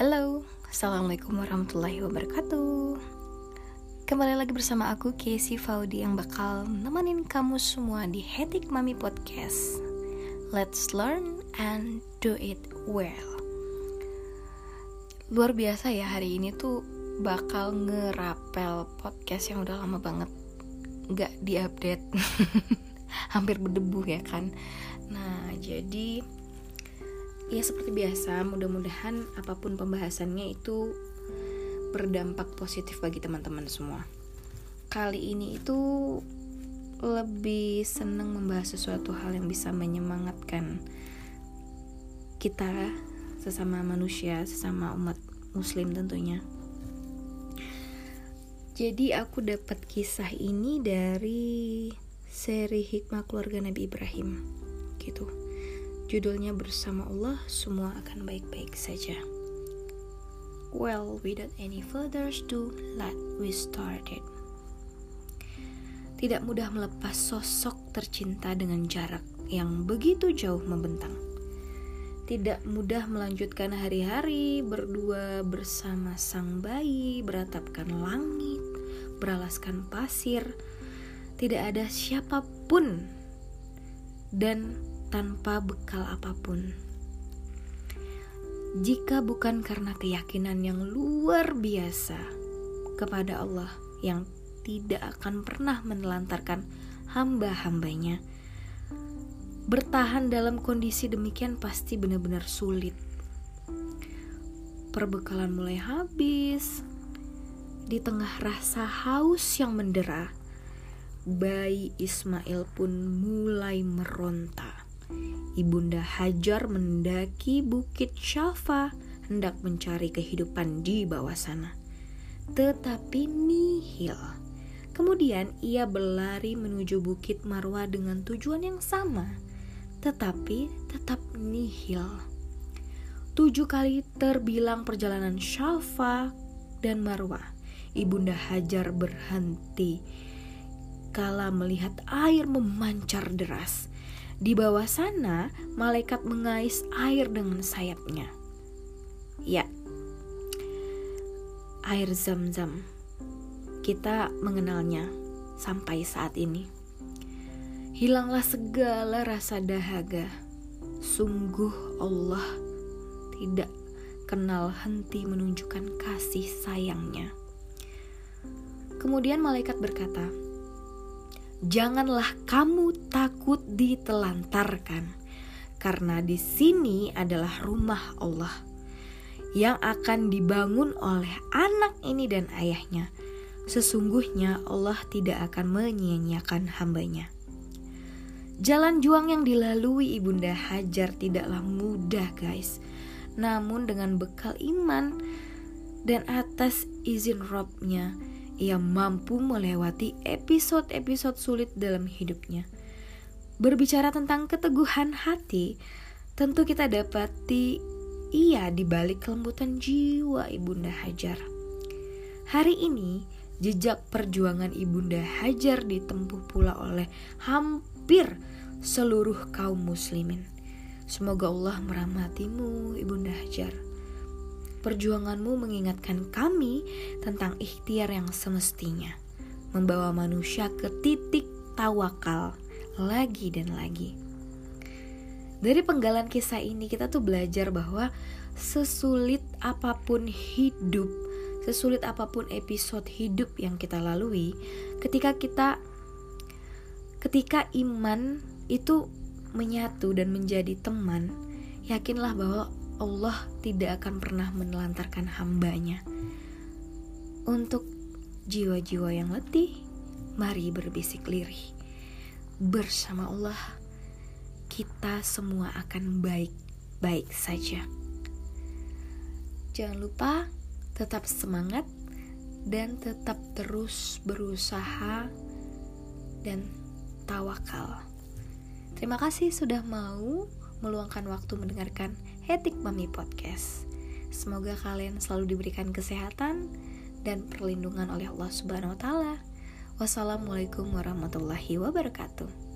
Halo, Assalamualaikum warahmatullahi wabarakatuh. Kembali lagi bersama aku Casey Faudi yang bakal nemenin kamu semua di Hetik Mami Podcast. Let's learn and do it well. Luar biasa ya hari ini tuh bakal ngerapel podcast yang udah lama banget Gak diupdate. Hampir berdebu ya kan? Nah jadi ya seperti biasa mudah-mudahan apa pun pembahasannya itu berdampak positif bagi teman-teman semua. Kali ini itu lebih senang membahas sesuatu hal yang bisa menyemangatkan kita sesama manusia sesama umat muslim tentunya. Jadi aku dapat kisah ini dari seri hikmah keluarga Nabi Ibrahim gitu Judulnya bersama Allah semua akan baik-baik saja. Well, without any further ado, let we start it. Tidak mudah melepas sosok tercinta dengan jarak yang begitu jauh membentang. Tidak mudah melanjutkan hari-hari berdua bersama sang bayi, beratapkan langit, beralaskan pasir. Tidak ada siapa pun dan tanpa bekal apa pun. Jika bukan karena keyakinan yang luar biasa kepada Allah yang tidak akan pernah menelantarkan hamba-hambanya, bertahan dalam kondisi demikian pasti benar-benar sulit. Perbekalan mulai habis, di tengah rasa haus yang mendera, bayi Ismail pun mulai meronta. Ibunda Hajar mendaki bukit Syafa hendak mencari kehidupan di bawah sana. Tetapi nihil. Kemudian ia berlari menuju bukit Marwah dengan tujuan yang sama, tetapi tetap nihil. Tujuh kali terbilang perjalanan Syafa dan Marwah. Ibunda Hajar berhenti kala melihat air memancar deras di bawah sana, malaikat mengais air dengan sayapnya. Ya, air zam-zam. Kita mengenalnya sampai saat ini. Hilanglah segala rasa dahaga. Sungguh Allah tidak kenal henti menunjukkan kasih sayangnya. Kemudian malaikat berkata, janganlah kamu takut ditelantarkan, karena di sini adalah rumah Allah yang akan dibangun oleh anak ini dan ayahnya. Sesungguhnya Allah tidak akan menyia-nyiakan hambanya. Jalan juang yang dilalui Ibunda Hajar tidaklah mudah guys. Namun dengan bekal iman dan atas izin Robnya, ia mampu melewati episode-episode sulit dalam hidupnya. Berbicara tentang keteguhan hati, tentu kita dapati ia di balik kelembutan jiwa Ibunda Hajar. Hari ini, jejak perjuangan Ibunda Hajar ditempuh pula oleh hampir seluruh kaum muslimin. Semoga Allah merahmatimu, Ibunda Hajar. Perjuanganmu mengingatkan kami tentang ikhtiar yang semestinya, membawa manusia ke titik tawakal lagi dan lagi. Dari penggalan kisah ini kita tuh belajar bahwa sesulit apa pun hidup, sesulit apa pun episode hidup yang kita lalui, ketika kita ketika iman itu menyatu dan menjadi teman, yakinlah bahwa Allah tidak akan pernah menelantarkan hambanya. Untuk jiwa-jiwa yang letih, mari berbisik lirih. Bersama Allah, kita semua akan baik-baik saja. Jangan lupa tetap semangat dan tetap terus berusaha dan tawakal. Terima kasih sudah mau meluangkan waktu mendengarkan Etik Mami Podcast. Semoga kalian selalu diberikan kesehatan dan perlindungan oleh Allah Subhanahu wa taala. Wassalamualaikum warahmatullahi wabarakatuh.